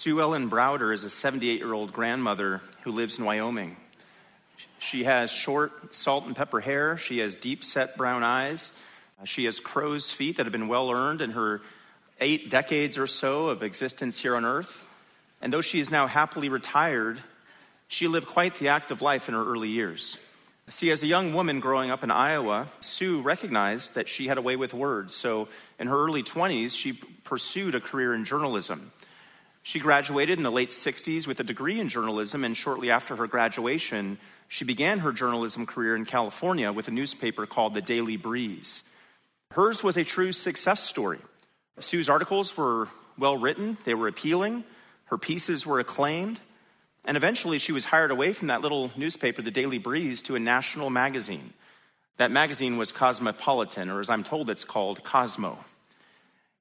Sue Ellen Browder is a 78 year old grandmother who lives in Wyoming. She has short salt and pepper hair. She has deep set brown eyes. She has crow's feet that have been well earned in her eight decades or so of existence here on earth. And though she is now happily retired, she lived quite the active life in her early years. See, as a young woman growing up in Iowa, Sue recognized that she had a way with words. So in her early 20s, she pursued a career in journalism. She graduated in the late 60s with a degree in journalism, and shortly after her graduation, she began her journalism career in California with a newspaper called the Daily Breeze. Hers was a true success story. Sue's articles were well written, they were appealing, her pieces were acclaimed. And eventually, she was hired away from that little newspaper, the Daily Breeze, to a national magazine. That magazine was Cosmopolitan, or as I'm told, it's called Cosmo.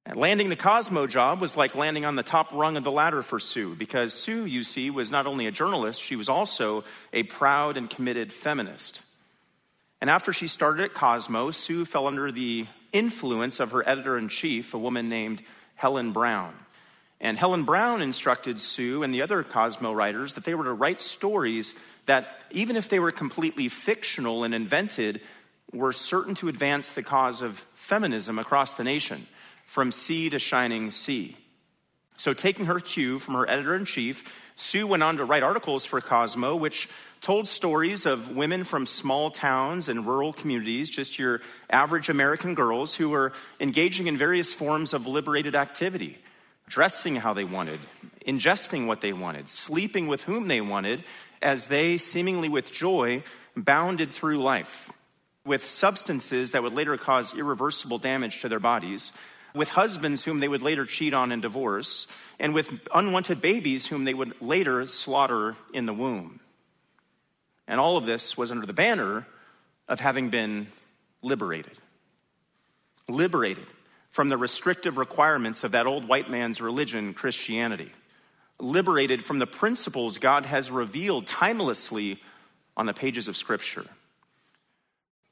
And landing the Cosmo job was like landing on the top rung of the ladder for Sue, because Sue, you see, was not only a journalist, she was also a proud and committed feminist. And after she started at Cosmo, Sue fell under the influence of her editor in chief, a woman named Helen Brown. And Helen Brown instructed Sue and the other Cosmo writers that they were to write stories that, even if they were completely fictional and invented, were certain to advance the cause of feminism across the nation, from sea to shining sea. So, taking her cue from her editor in chief, Sue went on to write articles for Cosmo, which told stories of women from small towns and rural communities, just your average American girls who were engaging in various forms of liberated activity dressing how they wanted, ingesting what they wanted, sleeping with whom they wanted, as they, seemingly with joy, bounded through life with substances that would later cause irreversible damage to their bodies, with husbands whom they would later cheat on and divorce, and with unwanted babies whom they would later slaughter in the womb. And all of this was under the banner of having been liberated. Liberated from the restrictive requirements of that old white man's religion, Christianity, liberated from the principles God has revealed timelessly on the pages of Scripture.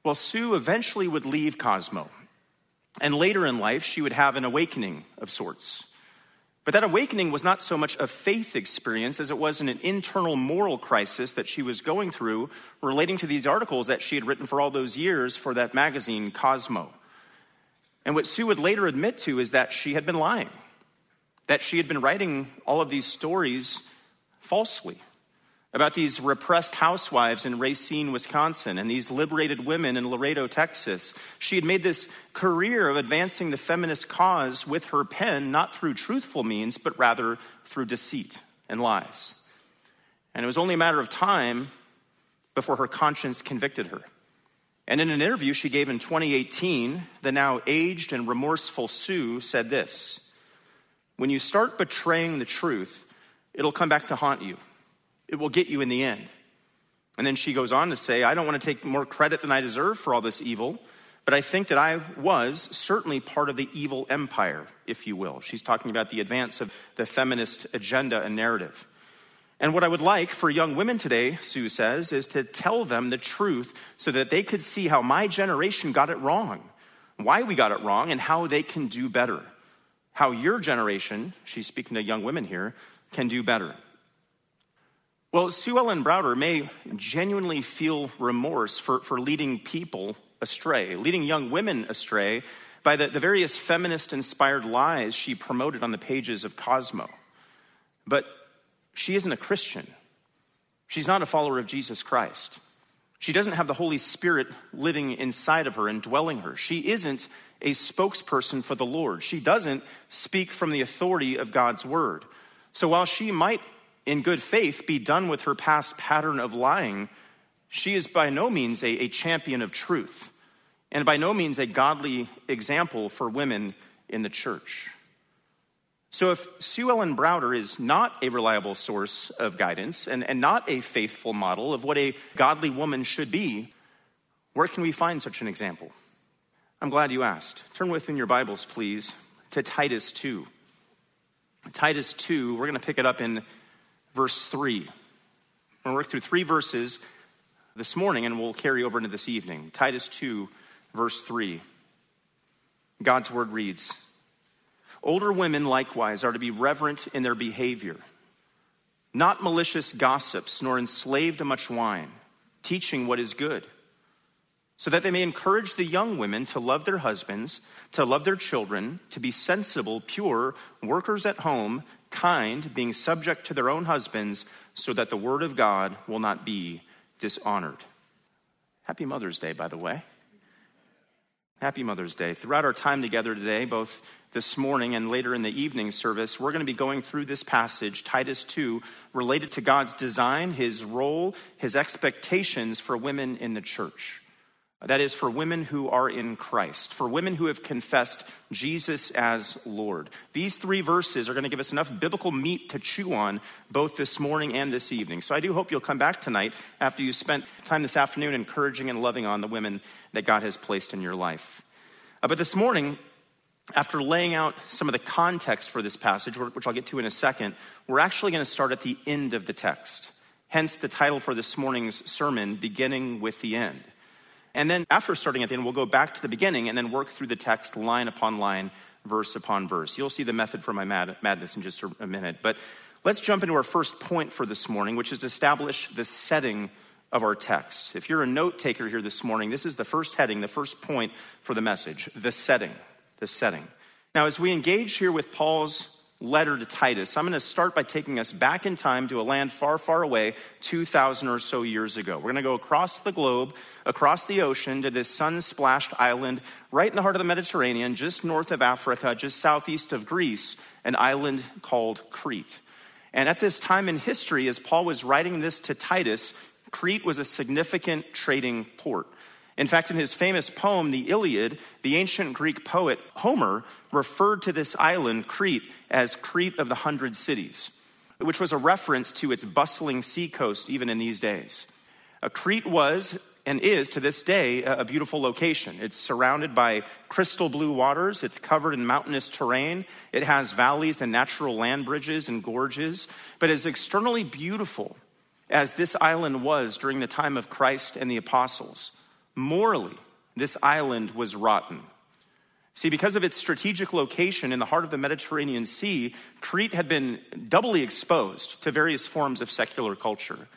Well, Sue eventually would leave Cosmo, and later in life, she would have an awakening of sorts. But that awakening was not so much a faith experience as it was an internal moral crisis that she was going through relating to these articles that she had written for all those years for that magazine, Cosmo. And what Sue would later admit to is that she had been lying, that she had been writing all of these stories falsely about these repressed housewives in Racine, Wisconsin, and these liberated women in Laredo, Texas. She had made this career of advancing the feminist cause with her pen, not through truthful means, but rather through deceit and lies. And it was only a matter of time before her conscience convicted her. And in an interview she gave in 2018, the now aged and remorseful Sue said this When you start betraying the truth, it'll come back to haunt you. It will get you in the end. And then she goes on to say, I don't want to take more credit than I deserve for all this evil, but I think that I was certainly part of the evil empire, if you will. She's talking about the advance of the feminist agenda and narrative. And what I would like for young women today, Sue says, is to tell them the truth so that they could see how my generation got it wrong, why we got it wrong, and how they can do better. How your generation, she's speaking to young women here, can do better. Well, Sue Ellen Browder may genuinely feel remorse for, for leading people astray, leading young women astray by the, the various feminist inspired lies she promoted on the pages of Cosmo. But she isn't a Christian. She's not a follower of Jesus Christ. She doesn't have the Holy Spirit living inside of her and dwelling her. She isn't a spokesperson for the Lord. She doesn't speak from the authority of God's word. So while she might, in good faith, be done with her past pattern of lying, she is by no means a, a champion of truth and by no means a godly example for women in the church. So, if Sue Ellen Browder is not a reliable source of guidance and, and not a faithful model of what a godly woman should be, where can we find such an example? I'm glad you asked. Turn with me in your Bibles, please, to Titus 2. Titus 2, we're going to pick it up in verse 3. We're going to work through three verses this morning and we'll carry over into this evening. Titus 2, verse 3. God's word reads, Older women likewise are to be reverent in their behavior, not malicious gossips, nor enslaved to much wine, teaching what is good, so that they may encourage the young women to love their husbands, to love their children, to be sensible, pure, workers at home, kind, being subject to their own husbands, so that the word of God will not be dishonored. Happy Mother's Day, by the way. Happy Mother's Day. Throughout our time together today, both this morning and later in the evening service, we're going to be going through this passage, Titus 2, related to God's design, his role, his expectations for women in the church. That is, for women who are in Christ, for women who have confessed Jesus as Lord. These three verses are going to give us enough biblical meat to chew on both this morning and this evening. So I do hope you'll come back tonight after you spent time this afternoon encouraging and loving on the women that God has placed in your life. Uh, but this morning, after laying out some of the context for this passage, which I'll get to in a second, we're actually going to start at the end of the text. Hence the title for this morning's sermon, Beginning with the End. And then after starting at the end, we'll go back to the beginning and then work through the text line upon line, verse upon verse. You'll see the method for my mad- madness in just a minute. But let's jump into our first point for this morning, which is to establish the setting of our text. If you're a note taker here this morning, this is the first heading, the first point for the message the setting. The setting. Now, as we engage here with Paul's letter to Titus, I'm going to start by taking us back in time to a land far, far away, 2,000 or so years ago. We're going to go across the globe, across the ocean to this sun splashed island right in the heart of the Mediterranean, just north of Africa, just southeast of Greece, an island called Crete. And at this time in history, as Paul was writing this to Titus, Crete was a significant trading port. In fact, in his famous poem, The Iliad, the ancient Greek poet Homer referred to this island, Crete, as Crete of the Hundred Cities, which was a reference to its bustling seacoast even in these days. Crete was and is to this day a beautiful location. It's surrounded by crystal blue waters, it's covered in mountainous terrain, it has valleys and natural land bridges and gorges, but is externally beautiful as this island was during the time of Christ and the apostles. Morally, this island was rotten. See, because of its strategic location in the heart of the Mediterranean Sea, Crete had been doubly exposed to various forms of secular culture.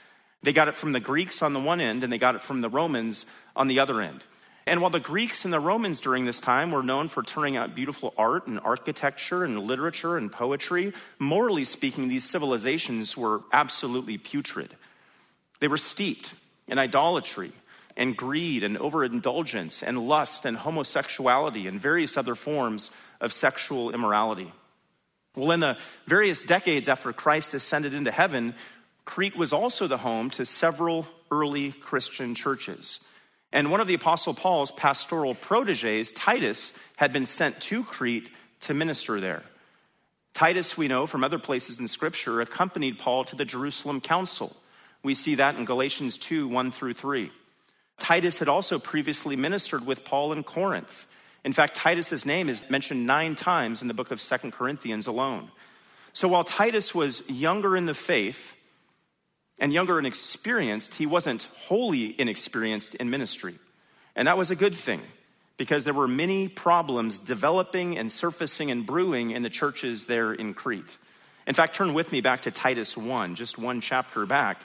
They got it from the Greeks on the one end, and they got it from the Romans on the other end. And while the Greeks and the Romans during this time were known for turning out beautiful art and architecture and literature and poetry, morally speaking, these civilizations were absolutely putrid. They were steeped in idolatry and greed and overindulgence and lust and homosexuality and various other forms of sexual immorality. Well, in the various decades after Christ ascended into heaven, Crete was also the home to several early Christian churches. And one of the Apostle Paul's pastoral proteges, Titus, had been sent to Crete to minister there. Titus, we know from other places in Scripture, accompanied Paul to the Jerusalem Council. We see that in Galatians 2 1 through 3. Titus had also previously ministered with Paul in Corinth. In fact, Titus's name is mentioned nine times in the book of Second Corinthians alone. So while Titus was younger in the faith and younger and experienced, he wasn't wholly inexperienced in ministry. And that was a good thing because there were many problems developing and surfacing and brewing in the churches there in Crete. In fact, turn with me back to Titus 1, just one chapter back.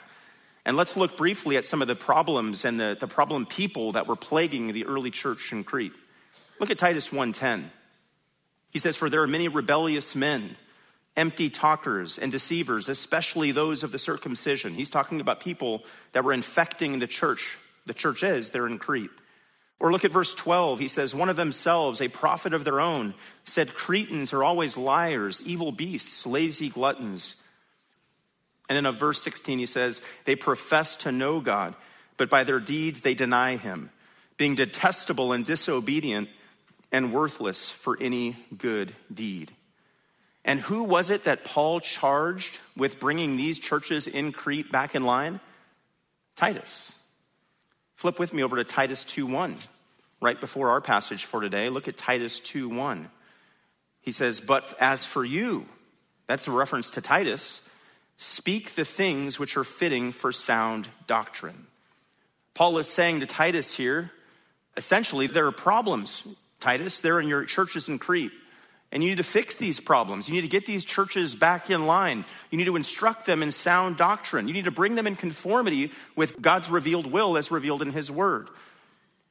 And let's look briefly at some of the problems and the, the problem people that were plaguing the early church in Crete. Look at Titus 1:10. He says, For there are many rebellious men, empty talkers and deceivers, especially those of the circumcision. He's talking about people that were infecting the church. The church is there in Crete. Or look at verse 12. He says, One of themselves, a prophet of their own, said, Cretans are always liars, evil beasts, lazy gluttons and then in verse 16, he says, They profess to know God, but by their deeds they deny him, being detestable and disobedient and worthless for any good deed. And who was it that Paul charged with bringing these churches in Crete back in line? Titus. Flip with me over to Titus 2:1, right before our passage for today. Look at Titus 2:1. He says, "But as for you," that's a reference to Titus, Speak the things which are fitting for sound doctrine. Paul is saying to Titus here, essentially, there are problems, Titus. They're in your churches in Crete. And you need to fix these problems. You need to get these churches back in line. You need to instruct them in sound doctrine. You need to bring them in conformity with God's revealed will as revealed in His Word.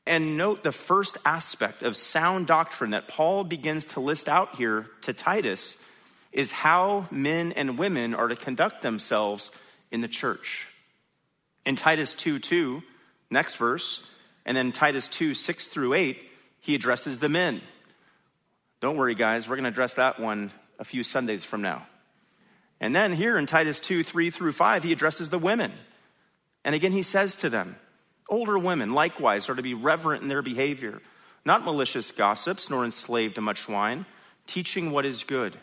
And note the first aspect of sound doctrine that Paul begins to list out here to Titus is how men and women are to conduct themselves in the church. In Titus 2 2, next verse, and then Titus 2 6 through 8, he addresses the men. Don't worry, guys, we're going to address that one a few Sundays from now. And then here in Titus 2 3 through 5, he addresses the women. And again, he says to them, Older women, likewise, are to be reverent in their behavior, not malicious gossips, nor enslaved to much wine, teaching what is good,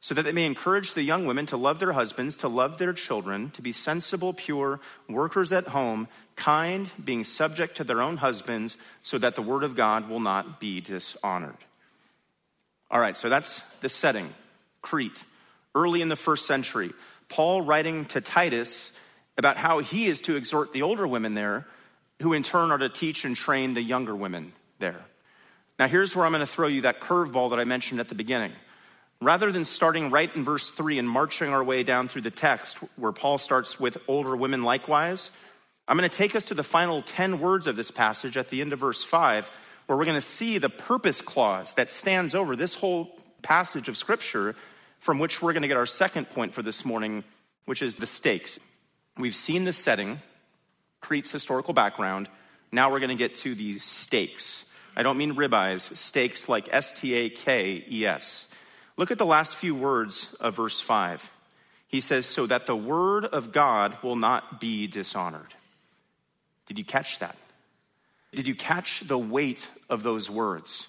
so that they may encourage the young women to love their husbands, to love their children, to be sensible, pure, workers at home, kind, being subject to their own husbands, so that the word of God will not be dishonored. All right, so that's the setting Crete, early in the first century. Paul writing to Titus about how he is to exhort the older women there who in turn are to teach and train the younger women there. Now, here's where I'm going to throw you that curveball that I mentioned at the beginning. Rather than starting right in verse 3 and marching our way down through the text where Paul starts with older women likewise, I'm going to take us to the final 10 words of this passage at the end of verse 5, where we're going to see the purpose clause that stands over this whole passage of Scripture, from which we're going to get our second point for this morning, which is the stakes. We've seen the setting, Crete's historical background. Now we're going to get to the stakes. I don't mean ribeyes, stakes like S T A K E S. Look at the last few words of verse 5. He says, So that the word of God will not be dishonored. Did you catch that? Did you catch the weight of those words?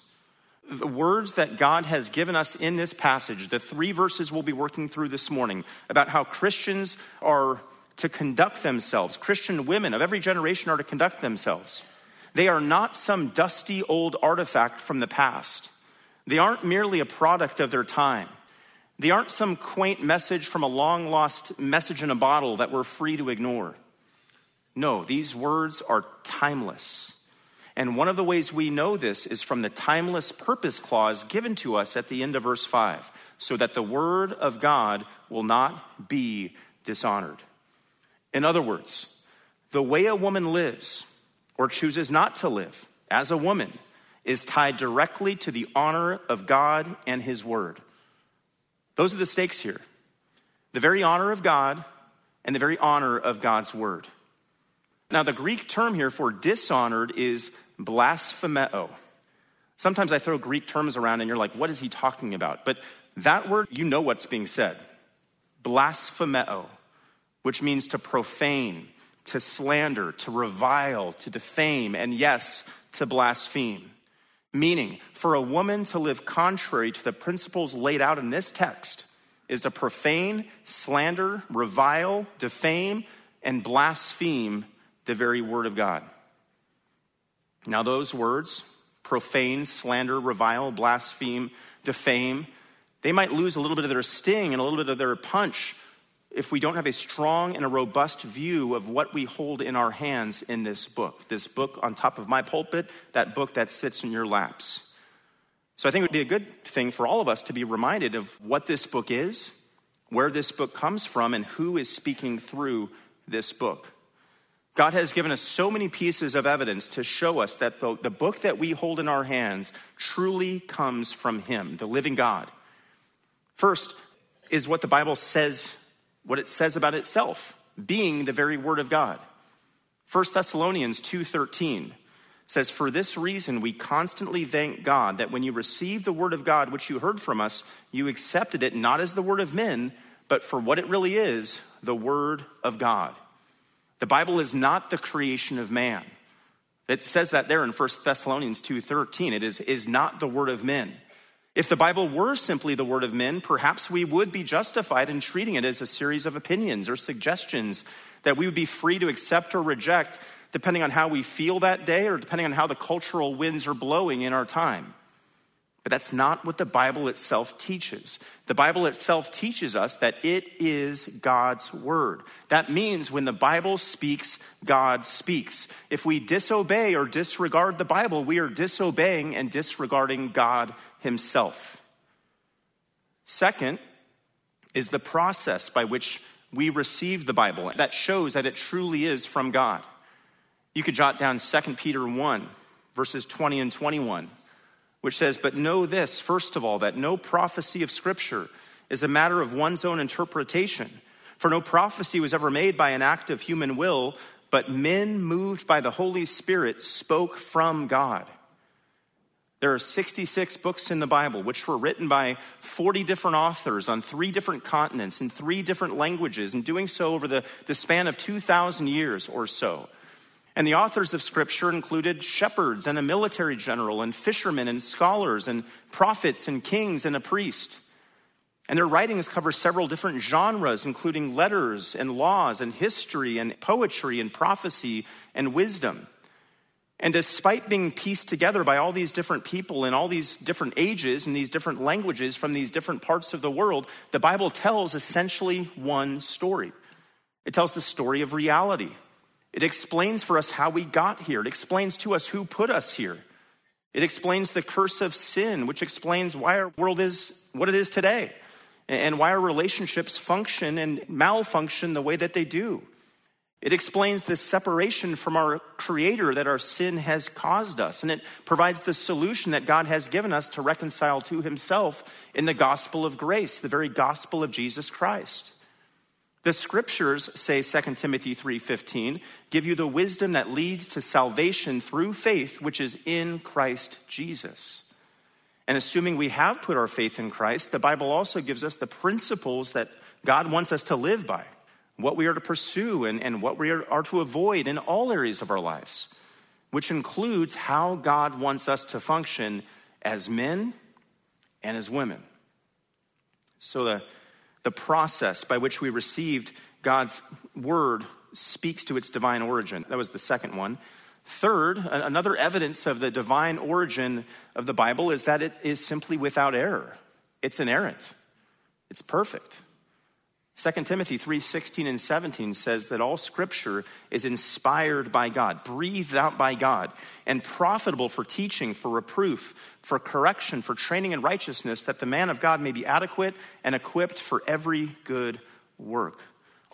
The words that God has given us in this passage, the three verses we'll be working through this morning about how Christians are to conduct themselves. Christian women of every generation are to conduct themselves. They are not some dusty old artifact from the past. They aren't merely a product of their time. They aren't some quaint message from a long lost message in a bottle that we're free to ignore. No, these words are timeless. And one of the ways we know this is from the timeless purpose clause given to us at the end of verse 5 so that the word of God will not be dishonored. In other words, the way a woman lives or chooses not to live as a woman is tied directly to the honor of God and His Word. Those are the stakes here the very honor of God and the very honor of God's Word. Now, the Greek term here for dishonored is blasphemeo. Sometimes I throw Greek terms around and you're like, what is he talking about? But that word, you know what's being said. Blasphemeo which means to profane, to slander, to revile, to defame, and yes, to blaspheme. Meaning, for a woman to live contrary to the principles laid out in this text is to profane, slander, revile, defame, and blaspheme the very word of God. Now, those words, profane, slander, revile, blaspheme, defame, they might lose a little bit of their sting and a little bit of their punch if we don't have a strong and a robust view of what we hold in our hands in this book. This book on top of my pulpit, that book that sits in your laps. So I think it would be a good thing for all of us to be reminded of what this book is, where this book comes from, and who is speaking through this book. God has given us so many pieces of evidence to show us that the, the book that we hold in our hands truly comes from Him, the living God. First is what the Bible says what it says about itself, being the very word of God. 1 Thessalonians 2:13 says, "For this reason we constantly thank God that when you received the word of God which you heard from us, you accepted it not as the word of men, but for what it really is, the word of God." The Bible is not the creation of man. It says that there in 1 Thessalonians 2:13. It is, is not the word of men. If the Bible were simply the word of men, perhaps we would be justified in treating it as a series of opinions or suggestions that we would be free to accept or reject depending on how we feel that day or depending on how the cultural winds are blowing in our time. But that's not what the Bible itself teaches. The Bible itself teaches us that it is God's word. That means when the Bible speaks, God speaks. If we disobey or disregard the Bible, we are disobeying and disregarding God Himself. Second is the process by which we receive the Bible that shows that it truly is from God. You could jot down 2 Peter 1, verses 20 and 21, which says, But know this, first of all, that no prophecy of Scripture is a matter of one's own interpretation. For no prophecy was ever made by an act of human will, but men moved by the Holy Spirit spoke from God. There are 66 books in the Bible, which were written by 40 different authors on three different continents in three different languages, and doing so over the, the span of 2,000 years or so. And the authors of Scripture included shepherds and a military general, and fishermen and scholars, and prophets and kings and a priest. And their writings cover several different genres, including letters and laws and history and poetry and prophecy and wisdom. And despite being pieced together by all these different people in all these different ages and these different languages from these different parts of the world, the Bible tells essentially one story. It tells the story of reality. It explains for us how we got here. It explains to us who put us here. It explains the curse of sin, which explains why our world is what it is today and why our relationships function and malfunction the way that they do. It explains the separation from our Creator that our sin has caused us, and it provides the solution that God has given us to reconcile to Himself in the gospel of grace, the very gospel of Jesus Christ. The scriptures say 2 Timothy 3:15 give you the wisdom that leads to salvation through faith which is in Christ Jesus. And assuming we have put our faith in Christ, the Bible also gives us the principles that God wants us to live by what we are to pursue and, and what we are, are to avoid in all areas of our lives, which includes how God wants us to function as men and as women. So, the, the process by which we received God's word speaks to its divine origin. That was the second one. Third, another evidence of the divine origin of the Bible is that it is simply without error. It's inerrant, it's perfect. 2 Timothy 3:16 and 17 says that all scripture is inspired by God, breathed out by God, and profitable for teaching, for reproof, for correction, for training in righteousness, that the man of God may be adequate and equipped for every good work.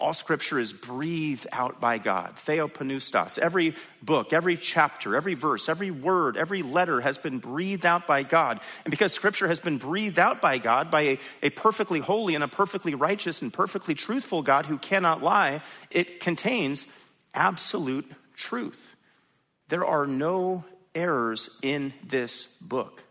All scripture is breathed out by God. Theopneustos. Every book, every chapter, every verse, every word, every letter has been breathed out by God. And because scripture has been breathed out by God, by a, a perfectly holy and a perfectly righteous and perfectly truthful God who cannot lie, it contains absolute truth. There are no errors in this book.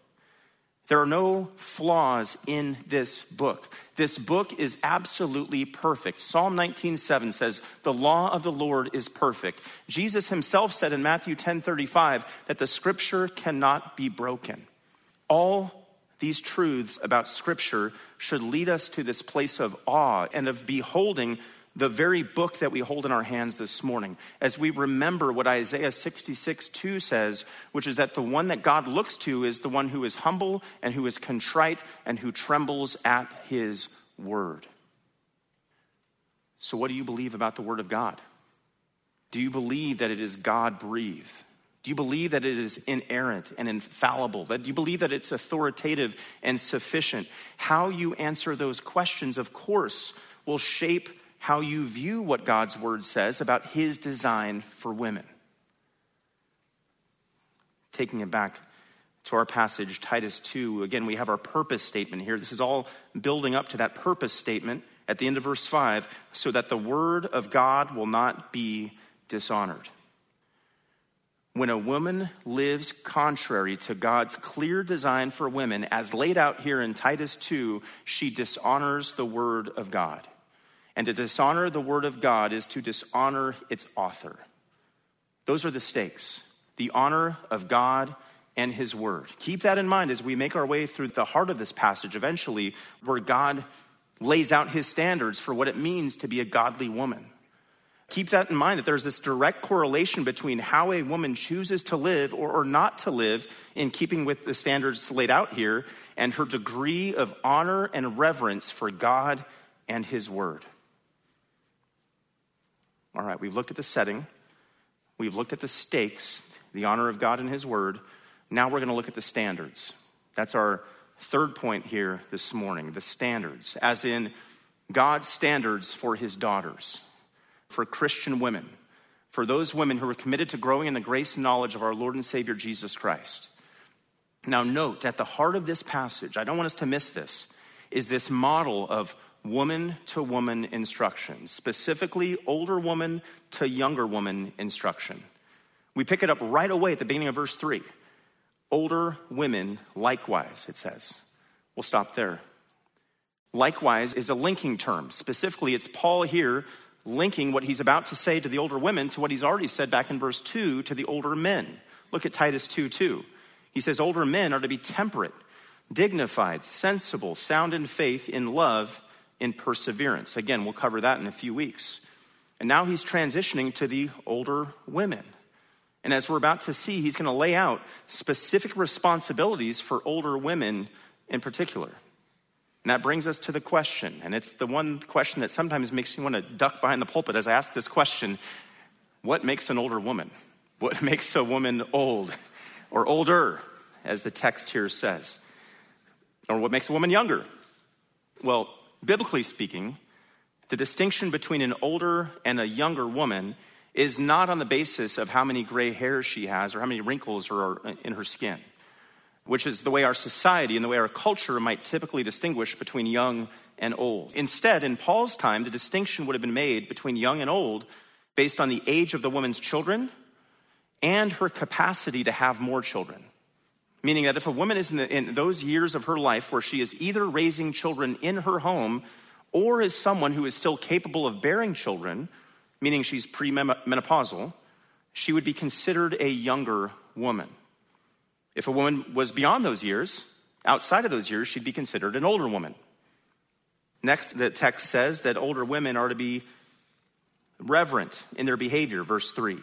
There are no flaws in this book. This book is absolutely perfect. Psalm 19:7 says, "The law of the Lord is perfect." Jesus himself said in Matthew 10:35 that the scripture cannot be broken. All these truths about scripture should lead us to this place of awe and of beholding the very book that we hold in our hands this morning, as we remember what Isaiah 66 2 says, which is that the one that God looks to is the one who is humble and who is contrite and who trembles at his word. So, what do you believe about the word of God? Do you believe that it is God breathed? Do you believe that it is inerrant and infallible? That do you believe that it's authoritative and sufficient? How you answer those questions, of course, will shape how you view what God's word says about his design for women. Taking it back to our passage, Titus 2, again, we have our purpose statement here. This is all building up to that purpose statement at the end of verse 5 so that the word of God will not be dishonored. When a woman lives contrary to God's clear design for women, as laid out here in Titus 2, she dishonors the word of God. And to dishonor the word of God is to dishonor its author. Those are the stakes the honor of God and his word. Keep that in mind as we make our way through the heart of this passage eventually, where God lays out his standards for what it means to be a godly woman. Keep that in mind that there's this direct correlation between how a woman chooses to live or, or not to live in keeping with the standards laid out here and her degree of honor and reverence for God and his word. All right, we've looked at the setting, we've looked at the stakes, the honor of God and His Word. Now we're going to look at the standards. That's our third point here this morning the standards, as in God's standards for his daughters, for Christian women, for those women who are committed to growing in the grace and knowledge of our Lord and Savior Jesus Christ. Now, note at the heart of this passage, I don't want us to miss this, is this model of woman to woman instruction, specifically older woman to younger woman instruction. We pick it up right away at the beginning of verse 3. Older women likewise, it says. We'll stop there. Likewise is a linking term. Specifically, it's Paul here linking what he's about to say to the older women to what he's already said back in verse 2 to the older men. Look at Titus 2 2. He says, Older men are to be temperate, dignified, sensible, sound in faith, in love, in perseverance. Again, we'll cover that in a few weeks. And now he's transitioning to the older women. And as we're about to see, he's going to lay out specific responsibilities for older women in particular. And that brings us to the question, and it's the one question that sometimes makes me want to duck behind the pulpit as I ask this question What makes an older woman? What makes a woman old? or older, as the text here says. Or what makes a woman younger? Well, biblically speaking, the distinction between an older and a younger woman is not on the basis of how many gray hairs she has or how many wrinkles are in her skin, which is the way our society and the way our culture might typically distinguish between young and old. Instead, in Paul's time, the distinction would have been made between young and old based on the age of the woman's children and her capacity to have more children. Meaning that if a woman is in, the, in, those years of her life where she is either raising children in her home or is someone who is still capable of bearing children, meaning she's premenopausal, she would be considered a younger woman. If a woman was beyond those years, outside of those years, she'd be considered an older woman. Next, the text says that older women are to be reverent in their behavior, verse 3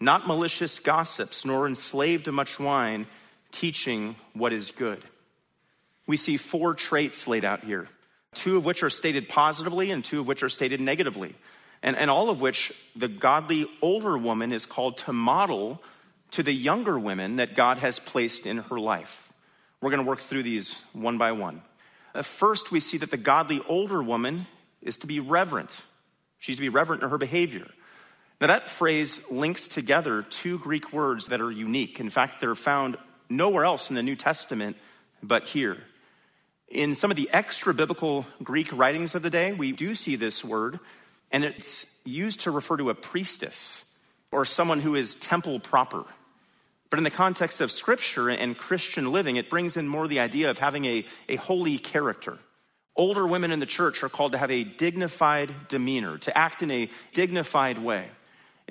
not malicious gossips, nor enslaved to much wine, teaching what is good. We see four traits laid out here, two of which are stated positively and two of which are stated negatively, and, and all of which the godly older woman is called to model to the younger women that God has placed in her life. We're going to work through these one by one. Uh, first, we see that the godly older woman is to be reverent. She's to be reverent in her behavior. Now, that phrase links together two Greek words that are unique. In fact, they're found nowhere else in the New Testament but here. In some of the extra biblical Greek writings of the day, we do see this word, and it's used to refer to a priestess or someone who is temple proper. But in the context of scripture and Christian living, it brings in more the idea of having a, a holy character. Older women in the church are called to have a dignified demeanor, to act in a dignified way.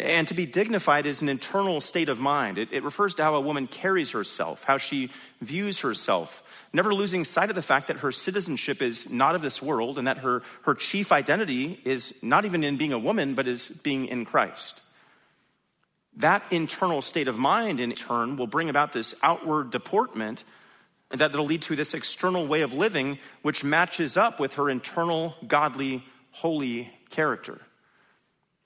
And to be dignified is an internal state of mind. It, it, refers to how a woman carries herself, how she views herself, never losing sight of the fact that her citizenship is not of this world and that her, her chief identity is not even in being a woman, but is being in Christ. That internal state of mind, in turn, will bring about this outward deportment that will lead to this external way of living, which matches up with her internal, godly, holy character.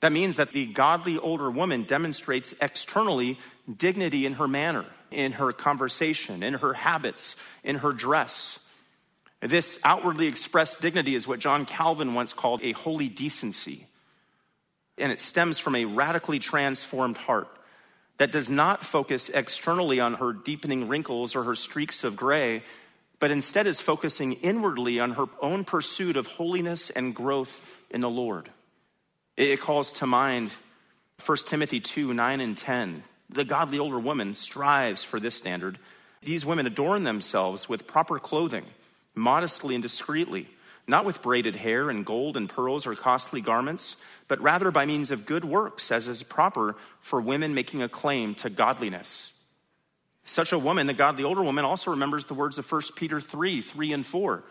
That means that the godly older woman demonstrates externally dignity in her manner, in her conversation, in her habits, in her dress. This outwardly expressed dignity is what John Calvin once called a holy decency. And it stems from a radically transformed heart that does not focus externally on her deepening wrinkles or her streaks of gray, but instead is focusing inwardly on her own pursuit of holiness and growth in the Lord. It calls to mind 1 Timothy 2 9 and 10. The godly older woman strives for this standard. These women adorn themselves with proper clothing, modestly and discreetly, not with braided hair and gold and pearls or costly garments, but rather by means of good works, as is proper for women making a claim to godliness. Such a woman, the godly older woman, also remembers the words of 1 Peter 3 3 and 4.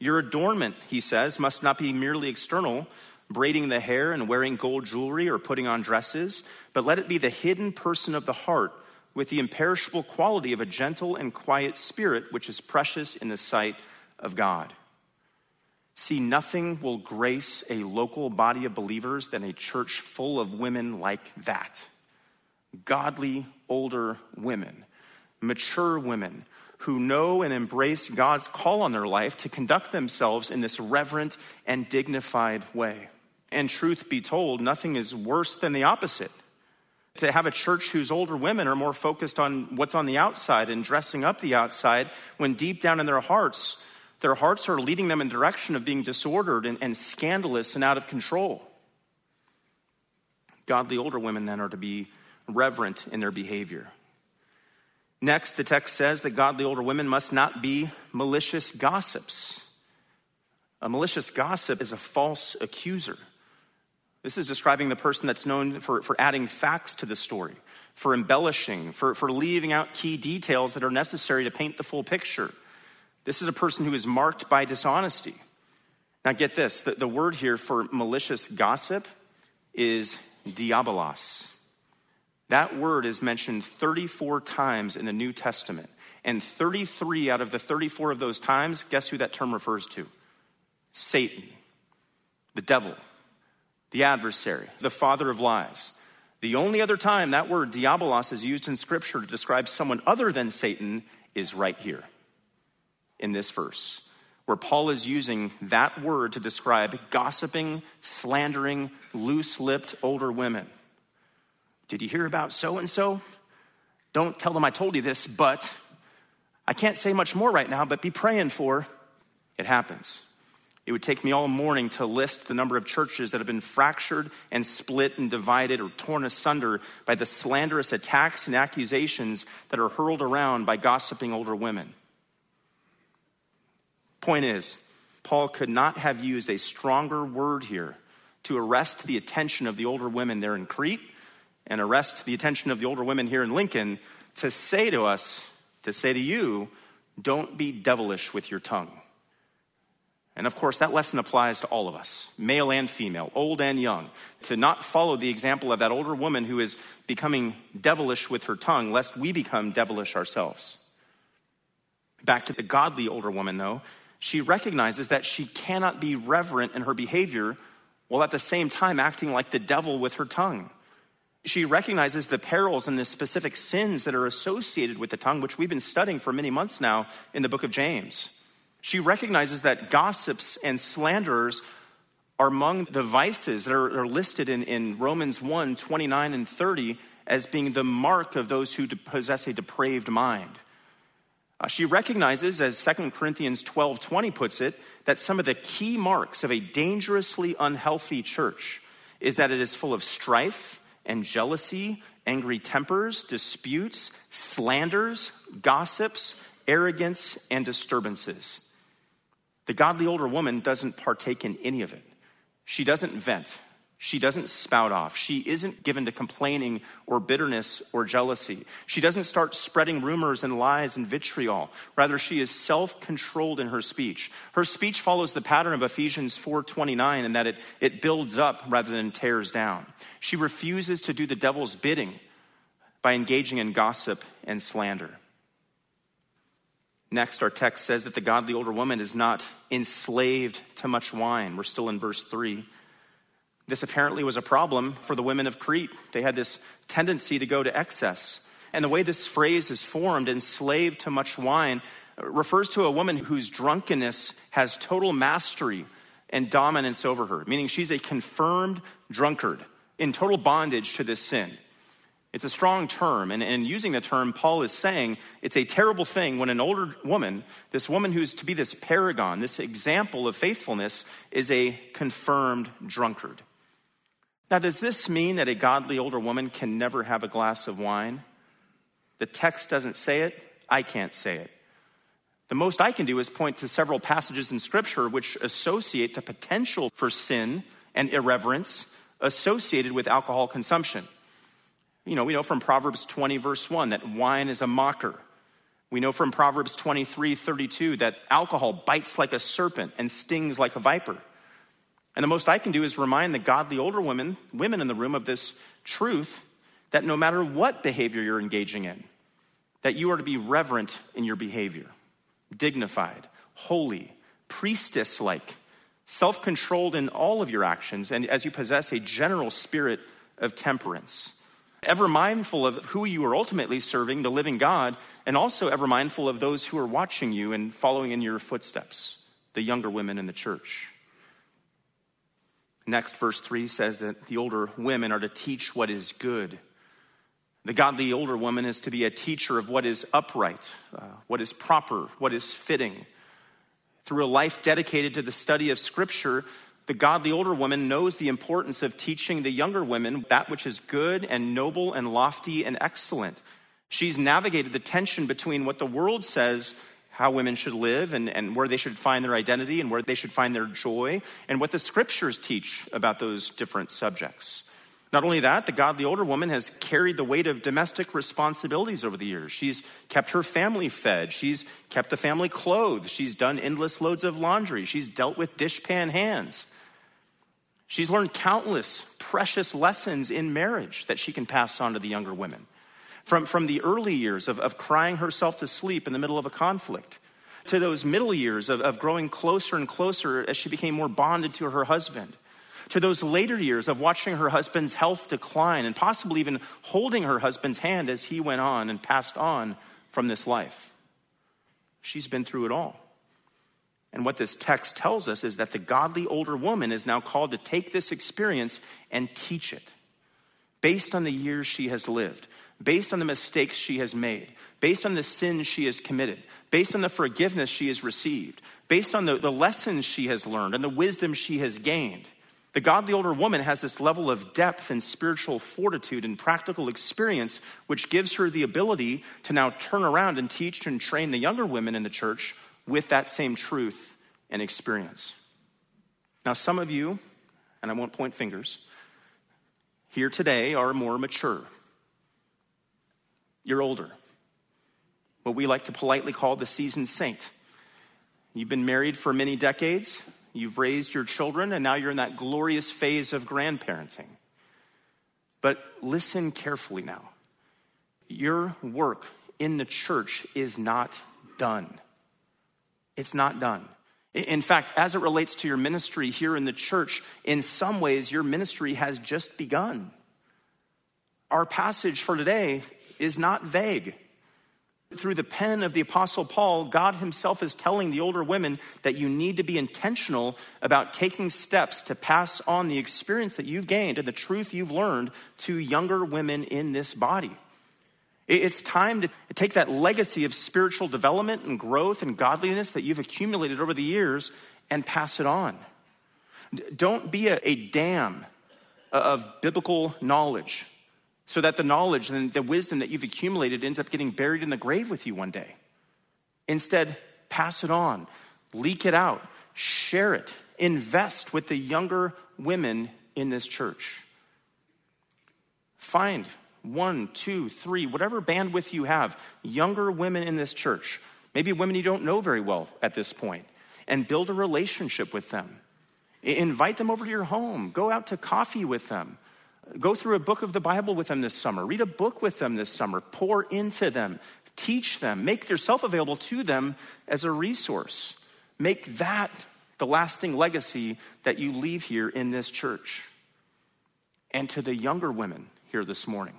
Your adornment, he says, must not be merely external braiding the hair and wearing gold jewelry or putting on dresses, but let it be the hidden person of the heart with the imperishable quality of a gentle and quiet spirit, which is precious in the sight of God. See, nothing will grace a local body of believers than a church full of women like that. Godly, older women, mature women who know and embrace God's call on their life to conduct themselves in this reverent and dignified way. And truth be told, nothing is worse than the opposite. To have a church whose older women are more focused on what's on the outside and dressing up the outside, when deep down in their hearts, their hearts are leading them in direction of being disordered and, and scandalous and out of control. Godly older women then are to be reverent in their behavior. Next, the text says that godly older women must not be malicious gossips. A malicious gossip is a false accuser. This is describing the person that's known for, for adding facts to the story, for embellishing, for, for leaving out key details that are necessary to paint the full picture. This is a person who is marked by dishonesty. Now, get this the, the word here for malicious gossip is diabolos. That word is mentioned 34 times in the New Testament. And 33 out of the 34 of those times, guess who that term refers to? Satan, the devil, the adversary, the father of lies. The only other time that word diabolos is used in Scripture to describe someone other than Satan is right here in this verse, where Paul is using that word to describe gossiping, slandering, loose lipped older women. Did you hear about so and so? Don't tell them I told you this, but I can't say much more right now, but be praying for it happens. It would take me all morning to list the number of churches that have been fractured and split and divided or torn asunder by the slanderous attacks and accusations that are hurled around by gossiping older women. Point is, Paul could not have used a stronger word here to arrest the attention of the older women there in Crete and arrest the attention of the older women here in Lincoln to say to us, to say to you, don't be devilish with your tongue. And of course, that lesson applies to all of us, male and female, old and young, to not follow the example of that older woman who is becoming devilish with her tongue, lest we become devilish ourselves. Back to the godly older woman, though, she recognizes that she cannot be reverent in her behavior while at the same time acting like the devil with her tongue. She recognizes the perils and the specific sins that are associated with the tongue, which we've been studying for many months now in the book of James. She recognizes that gossips and slanderers are among the vices that are, are listed in, in Romans 1 29 and 30 as being the mark of those who possess a depraved mind. Uh, she recognizes, as 2 Corinthians 12 20 puts it, that some of the key marks of a dangerously unhealthy church is that it is full of strife and jealousy, angry tempers, disputes, slanders, gossips, arrogance, and disturbances. The godly older woman doesn't partake in any of it. She doesn't vent. She doesn't spout off. She isn't given to complaining or bitterness or jealousy. She doesn't start spreading rumors and lies and vitriol. Rather, she is self-controlled in her speech. Her speech follows the pattern of Ephesians 4:29 in that it, it builds up rather than tears down. She refuses to do the devil's bidding by engaging in gossip and slander. Next, our text says that the godly older woman is not enslaved to much wine. We're still in verse 3. This apparently was a problem for the women of Crete. They had this tendency to go to excess. And the way this phrase is formed, enslaved to much wine, refers to a woman whose drunkenness has total mastery and dominance over her, meaning she's a confirmed drunkard in total bondage to this sin. It's a strong term, and in using the term, Paul is saying it's a terrible thing when an older woman, this woman who's to be this paragon, this example of faithfulness, is a confirmed drunkard. Now, does this mean that a godly older woman can never have a glass of wine? The text doesn't say it. I can't say it. The most I can do is point to several passages in Scripture which associate the potential for sin and irreverence associated with alcohol consumption. You know, we know from Proverbs 20, verse 1, that wine is a mocker. We know from Proverbs 23, 32, that alcohol bites like a serpent and stings like a viper. And the most I can do is remind the godly older women, women in the room of this truth that no matter what behavior you're engaging in, that you are to be reverent in your behavior, dignified, holy, priestess like, self controlled in all of your actions, and as you possess a general spirit of temperance. Ever mindful of who you are ultimately serving, the living God, and also ever mindful of those who are watching you and following in your footsteps, the younger women in the church. Next, verse 3 says that the older women are to teach what is good. The godly older woman is to be a teacher of what is upright, uh, what is proper, what is fitting. Through a life dedicated to the study of Scripture, the godly older woman knows the importance of teaching the younger women that which is good and noble and lofty and excellent. She's navigated the tension between what the world says how women should live and, and where they should find their identity and where they should find their joy, and what the scriptures teach about those different subjects. Not only that, the godly older woman has carried the weight of domestic responsibilities over the years. She's kept her family fed. She's kept the family clothed. She's done endless loads of laundry. She's dealt with dishpan hands. She's learned countless precious lessons in marriage that she can pass on to the younger women. From, from the early years of, of crying herself to sleep in the middle of a conflict, to those middle years of, of growing closer and closer as she became more bonded to her husband, to those later years of watching her husband's health decline and possibly even holding her husband's hand as he went on and passed on from this life. She's been through it all. And what this text tells us is that the godly older woman is now called to take this experience and teach it based on the years she has lived, based on the mistakes she has made, based on the sins she has committed, based on the forgiveness she has received, based on the, the lessons she has learned and the wisdom she has gained. The godly older woman has this level of depth and spiritual fortitude and practical experience, which gives her the ability to now turn around and teach and train the younger women in the church with that same truth and experience. Now, some of you, and I won't point fingers, here today are more mature. You're older. What we like to politely call the seasoned saint. You've been married for many decades, you've raised your children, and now you're in that glorious phase of grandparenting. But listen carefully now. Your work in the church is not done. It's not done. In fact, as it relates to your ministry here in the church, in some ways, your ministry has just begun. Our passage for today is not vague. Through the pen of the Apostle Paul, God Himself is telling the older women that you need to be intentional about taking steps to pass on the experience that you've gained and the truth you've learned to younger women in this body. It's time to take that legacy of spiritual development and growth and godliness that you've accumulated over the years and pass it on. Don't be a, a dam of biblical knowledge so that the knowledge and the wisdom that you've accumulated ends up getting buried in the grave with you one day. Instead, pass it on, leak it out, share it, invest with the younger women in this church. Find one, two, three, whatever bandwidth you have, younger women in this church, maybe women you don't know very well at this point, and build a relationship with them. Invite them over to your home, go out to coffee with them. Go through a book of the Bible with them this summer. Read a book with them this summer. Pour into them. Teach them. Make yourself available to them as a resource. Make that the lasting legacy that you leave here in this church. And to the younger women here this morning,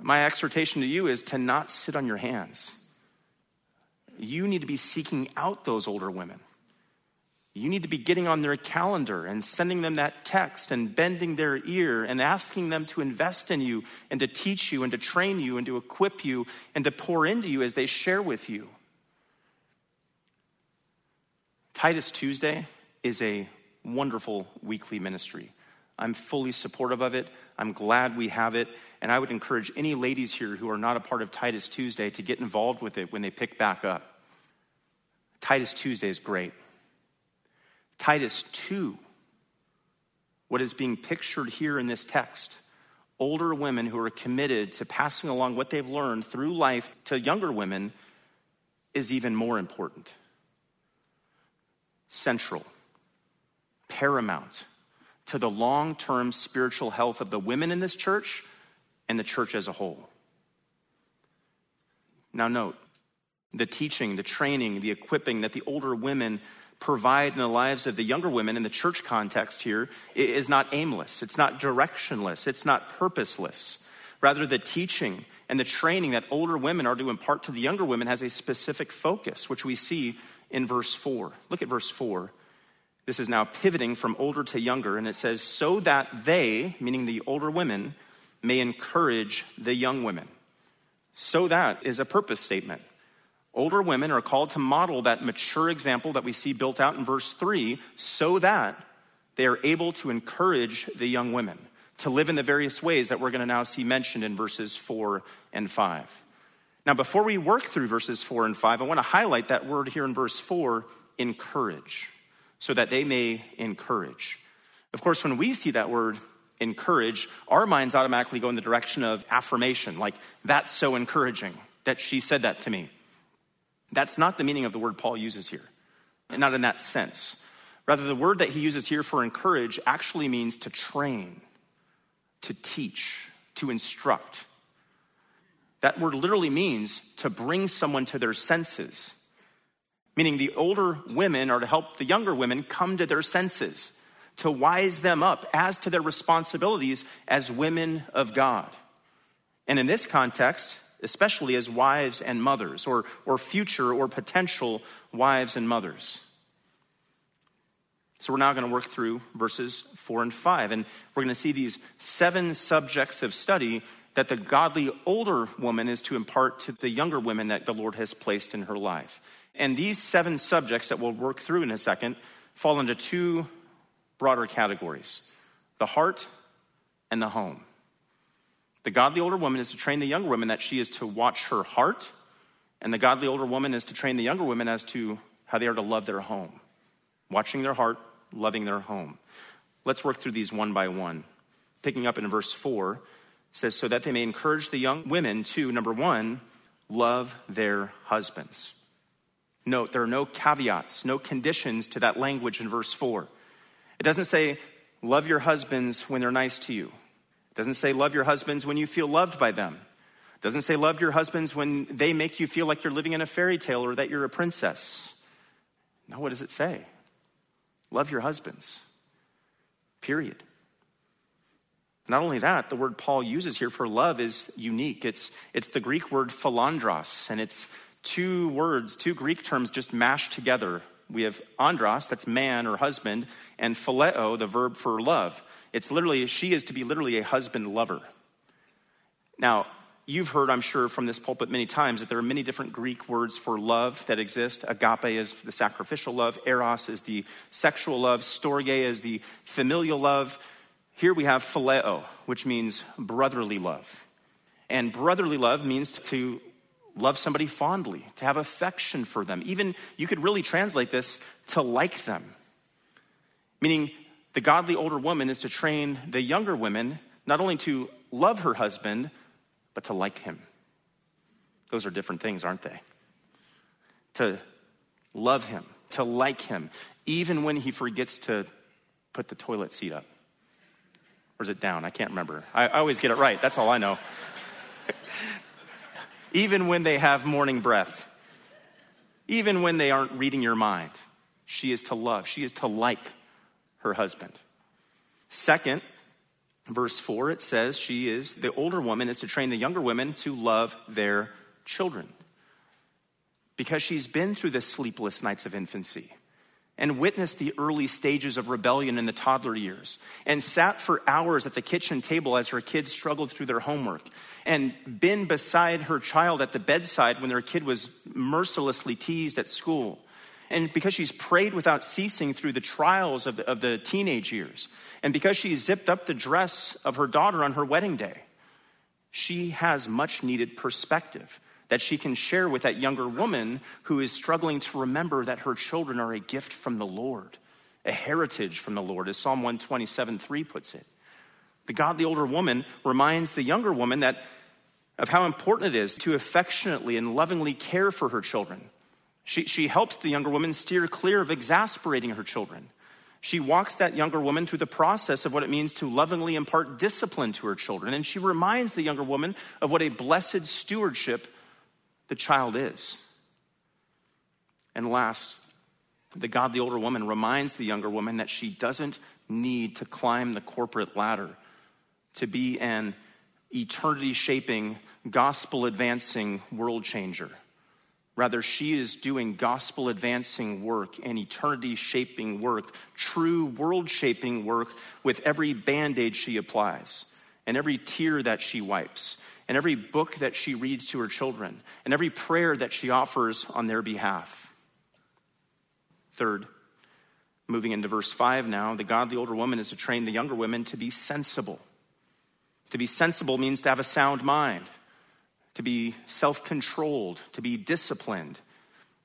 my exhortation to you is to not sit on your hands. You need to be seeking out those older women. You need to be getting on their calendar and sending them that text and bending their ear and asking them to invest in you and to teach you and to train you and to equip you and to pour into you as they share with you. Titus Tuesday is a wonderful weekly ministry. I'm fully supportive of it. I'm glad we have it. And I would encourage any ladies here who are not a part of Titus Tuesday to get involved with it when they pick back up. Titus Tuesday is great. Titus 2, what is being pictured here in this text, older women who are committed to passing along what they've learned through life to younger women, is even more important. Central, paramount to the long term spiritual health of the women in this church and the church as a whole. Now, note the teaching, the training, the equipping that the older women provide in the lives of the younger women in the church context here is not aimless, it's not directionless, it's not purposeless. Rather, the teaching and the training that older women are to impart to the younger women has a specific focus, which we see in verse 4. Look at verse 4. This is now pivoting from older to younger, and it says, So that they, meaning the older women, may encourage the young women. So that is a purpose statement. Older women are called to model that mature example that we see built out in verse 3 so that they are able to encourage the young women to live in the various ways that we're going to now see mentioned in verses 4 and 5. Now, before we work through verses 4 and 5, I want to highlight that word here in verse 4 encourage, so that they may encourage. Of course, when we see that word encourage, our minds automatically go in the direction of affirmation, like, that's so encouraging that she said that to me. That's not the meaning of the word Paul uses here, not in that sense. Rather, the word that he uses here for encourage actually means to train, to teach, to instruct. That word literally means to bring someone to their senses, meaning the older women are to help the younger women come to their senses, to wise them up as to their responsibilities as women of God. And in this context, especially as wives and mothers, or, or future or potential wives and mothers. So we're now going to work through verses four and five, and we're going to see these seven subjects of study that the godly older woman is to impart to the younger women that the Lord has placed in her life. And these seven subjects that we'll work through in a second fall into two broader categories the heart and the home. The godly older woman is to train the younger woman that she is to watch her heart, and the godly older woman is to train the younger women as to how they are to love their home, watching their heart, loving their home. Let's work through these one by one. Picking up in verse 4 says, So that they may encourage the young women to, number one, love their husbands. Note, there are no caveats, no conditions to that language in verse 4. It doesn't say, love your husbands when they're nice to you. It Doesn't say love your husbands when you feel loved by them. It Doesn't say love your husbands when they make you feel like you're living in a fairy tale or that you're a princess. No, what does it say? Love your husbands. Period. Not only that, the word Paul uses here for love is unique. It's, it's the Greek word philandros, and it's two words, two Greek terms just mashed together. We have andros, that's man or husband, and phileo, the verb for love. It's literally, she is to be literally a husband lover. Now, you've heard, I'm sure, from this pulpit many times that there are many different Greek words for love that exist. Agape is the sacrificial love, eros is the sexual love, storge is the familial love. Here we have phileo, which means brotherly love. And brotherly love means to love somebody fondly, to have affection for them. Even you could really translate this to like them. Meaning the godly older woman is to train the younger women not only to love her husband, but to like him. Those are different things, aren't they? To love him, to like him, even when he forgets to put the toilet seat up. Or is it down? I can't remember. I, I always get it right. That's all I know. even when they have morning breath, even when they aren't reading your mind, she is to love, she is to like her husband. Second, verse 4, it says she is, the older woman is to train the younger women to love their children. Because she's been through the sleepless nights of infancy and witnessed the early stages of rebellion in the toddler years and sat for hours at the kitchen table as her kids struggled through their homework and been beside her child at the bedside when their kid was mercilessly teased at school. And because she's prayed without ceasing through the trials of the, of the teenage years, and because she zipped up the dress of her daughter on her wedding day, she has much needed perspective that she can share with that younger woman who is struggling to remember that her children are a gift from the Lord, a heritage from the Lord, as Psalm 127 3 puts it. The godly older woman reminds the younger woman that of how important it is to affectionately and lovingly care for her children she, she helps the younger woman steer clear of exasperating her children. She walks that younger woman through the process of what it means to lovingly impart discipline to her children. And she reminds the younger woman of what a blessed stewardship the child is. And last, the godly older woman reminds the younger woman that she doesn't need to climb the corporate ladder to be an eternity shaping, gospel advancing world changer. Rather, she is doing gospel advancing work and eternity shaping work, true world shaping work with every band aid she applies, and every tear that she wipes, and every book that she reads to her children, and every prayer that she offers on their behalf. Third, moving into verse 5 now, the godly older woman is to train the younger women to be sensible. To be sensible means to have a sound mind to be self controlled, to be disciplined.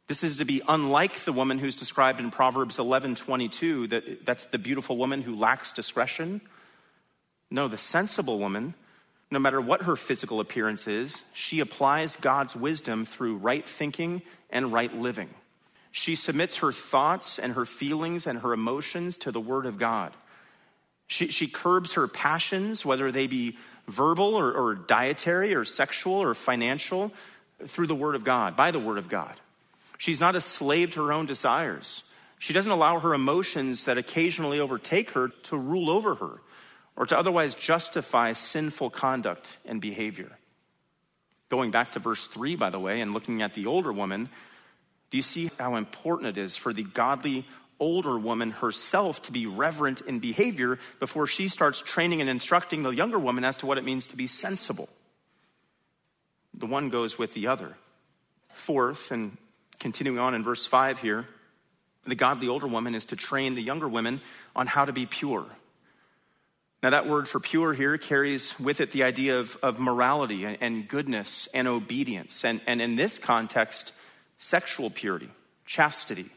This is to be unlike the woman who's described in Proverbs 11 22, that, that's the beautiful woman who lacks discretion. No, the sensible woman, no matter what her physical appearance is, she applies God's wisdom through right thinking and right living. She submits her thoughts and her feelings and her emotions to the Word of God. She, she curbs her passions, whether they be verbal or, or dietary or sexual or financial, through the Word of God, by the Word of God. She's not a slave to her own desires. She doesn't allow her emotions that occasionally overtake her to rule over her or to otherwise justify sinful conduct and behavior. Going back to verse 3, by the way, and looking at the older woman, do you see how important it is for the godly older woman herself to be reverent in behavior before she starts training and instructing the younger woman as to what it means to be sensible. The one goes with the other. Fourth, and continuing on in verse 5 here, the godly older woman is to train the younger women on how to be pure. Now, that word for pure here carries with it the idea of, of morality and, and goodness and obedience. And, and in this context, sexual purity, chastity,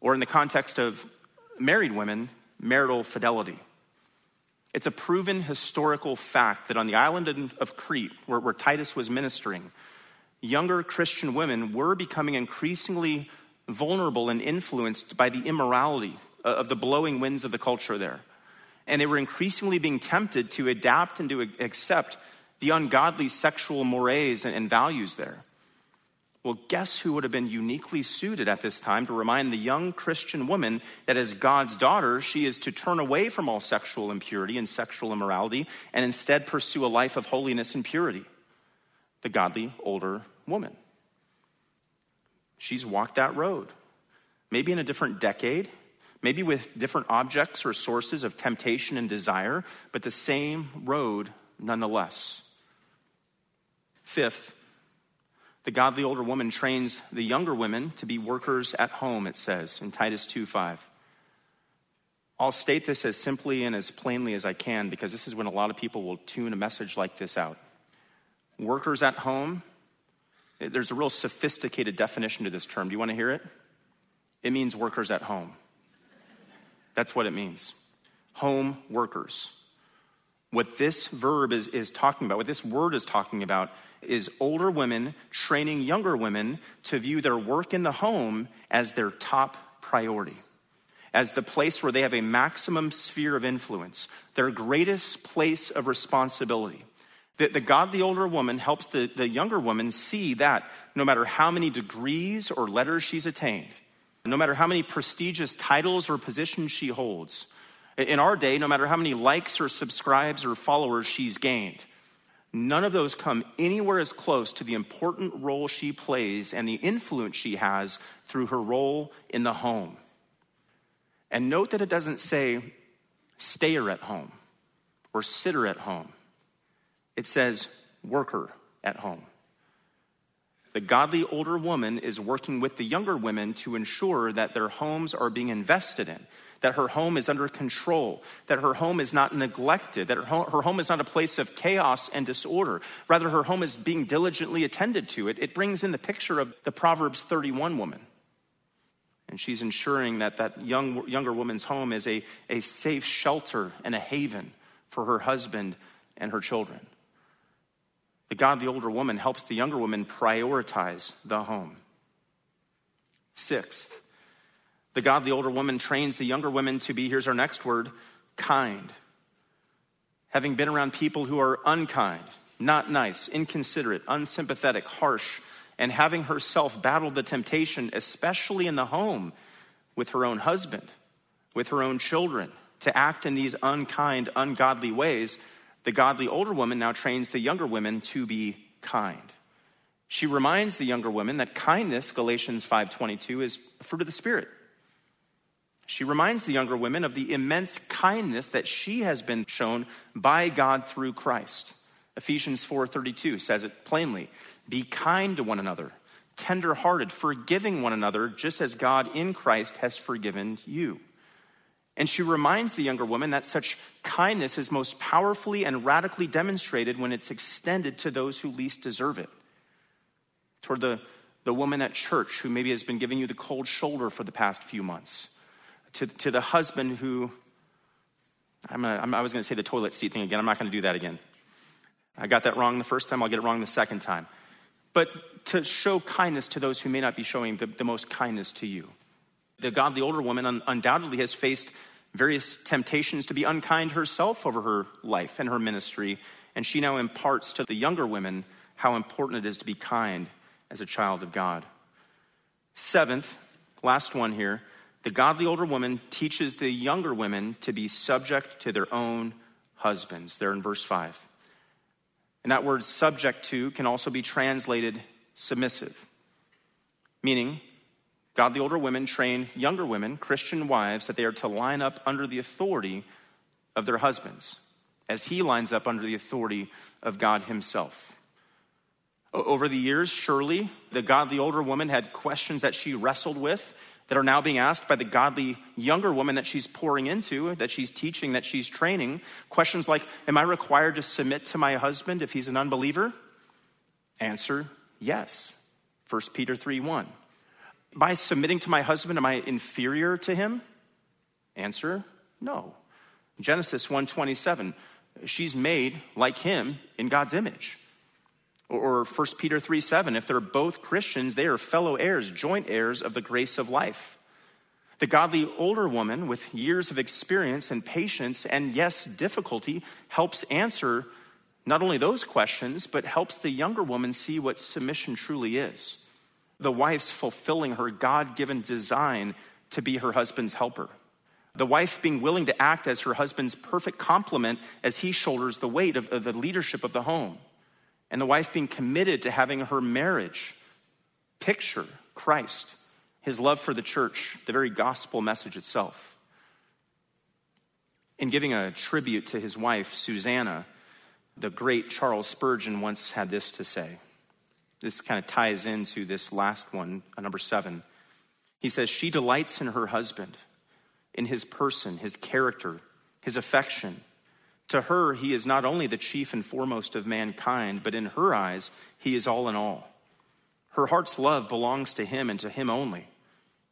or in the context of married women, marital fidelity. It's a proven historical fact that on the island of Crete, where, where, Titus was ministering, younger Christian women were becoming increasingly vulnerable and influenced by the immorality uh, of the blowing winds of the culture there. And they were increasingly being tempted to adapt and to accept the ungodly sexual mores and values there. Well, guess who would have been uniquely suited at this time to remind the young Christian woman that as God's daughter, she is to turn away from all sexual impurity and sexual immorality and instead pursue a life of holiness and purity? The godly older woman. She's walked that road, maybe in a different decade, maybe with different objects or sources of temptation and desire, but the same road nonetheless. Fifth, the godly older woman trains the younger women to be workers at home, it says in Titus 2 5. I'll state this as simply and as plainly as I can because this is when a lot of people will tune a message like this out. Workers at home, there's a real sophisticated definition to this term. Do you want to hear it? It means workers at home. That's what it means. Home workers. What this verb is, is talking about, what this word is talking about, is older women training younger women to view their work in the home as their top priority, as the place where they have a maximum sphere of influence, their greatest place of responsibility. The, God, the godly older woman helps the, the younger woman see that no matter how many degrees or letters she's attained, no matter how many prestigious titles or positions she holds, in our day, no matter how many likes or subscribes or followers she's gained, None of those come anywhere as close to the important role she plays and the influence she has through her role in the home. And note that it doesn't say stayer at home or sitter at home, it says worker at home. The godly older woman is working with the younger women to ensure that their homes are being invested in, that her home is under control, that her home is not neglected, that her home, is not a place of chaos and disorder. Rather, her home is being diligently attended to. It, it brings in the picture of the Proverbs 31 woman. And she's ensuring that that young, younger woman's home is a, a safe shelter and a haven for her husband and her children. The godly older woman helps the younger woman prioritize the home. Sixth, the godly older woman trains the younger women to be, here's our next word, kind. Having been around people who are unkind, not nice, inconsiderate, unsympathetic, harsh, and having herself battled the temptation, especially in the home, with her own husband, with her own children, to act in these unkind, ungodly ways, The godly older woman now trains the younger women to be kind. She reminds the younger women that kindness, Galatians 5:22, is a fruit of the spirit. She reminds the younger women of the immense kindness that she has been shown by God through Christ. Ephesians 4:32 says it plainly, "Be kind to one another, tender-hearted, forgiving one another, just as God in Christ has forgiven you." And she reminds the younger woman that such kindness is most powerfully and radically demonstrated when it's extended to those who least deserve it. Toward the, the woman at church who maybe has been giving you the cold shoulder for the past few months. To, to the husband who, I'm, a, I'm I was going to say the toilet seat thing again. I'm not going to do that again. I got that wrong the first time, I'll get it wrong the second time. But to show kindness to those who may not be showing the, the most kindness to you. The godly older woman un- undoubtedly has faced various temptations to be unkind herself over her life and her ministry, and she now imparts to the younger women how important it is to be kind as a child of God. Seventh, last one here, the godly older woman teaches the younger women to be subject to their own husbands. There in verse 5. And that word subject to can also be translated submissive, meaning Godly older women train younger women, Christian wives, that they are to line up under the authority of their husbands, as he lines up under the authority of God himself. Over the years, surely the godly older woman had questions that she wrestled with that are now being asked by the godly younger woman that she's pouring into, that she's teaching, that she's training. Questions like Am I required to submit to my husband if he's an unbeliever? Answer Yes. 1 Peter 3 1 by submitting to my husband, am I inferior to him? Answer, no. Genesis 1:27, she's made like him in God's image. Or 1 Peter 3 7, if they're both Christians, they are fellow heirs, joint heirs of the grace of life. The godly older woman with years of experience and patience and, yes, difficulty helps answer not only those questions, but helps the younger woman see what submission truly is the wife's fulfilling her God given design to be her husband's helper. The wife being willing to act as her husband's perfect complement as he shoulders the weight of, of the leadership of the home. And the wife being committed to having her marriage picture Christ, his love for the church, the very gospel message itself. In giving a tribute to his wife, Susanna, the great Charles Spurgeon once had this to say. This kind of ties into this last one, uh, number seven. He says, She delights in her husband, in his person, his character, his affection. To her, he is not only the chief and foremost of mankind, but in her eyes, he is all in all. Her heart's love belongs to him and to him only.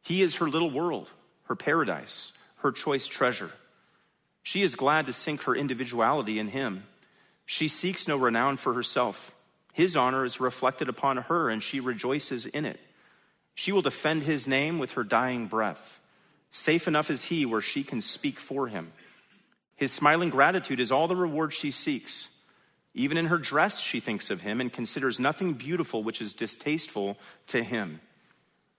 He is her little world, her paradise, her choice treasure. She is glad to sink her individuality in him. She seeks no renown for herself. His honor is reflected upon her, and she rejoices in it. She will defend his name with her dying breath. Safe enough is he where she can speak for him. His smiling gratitude is all the reward she seeks. Even in her dress, she thinks of him and considers nothing beautiful which is distasteful to him.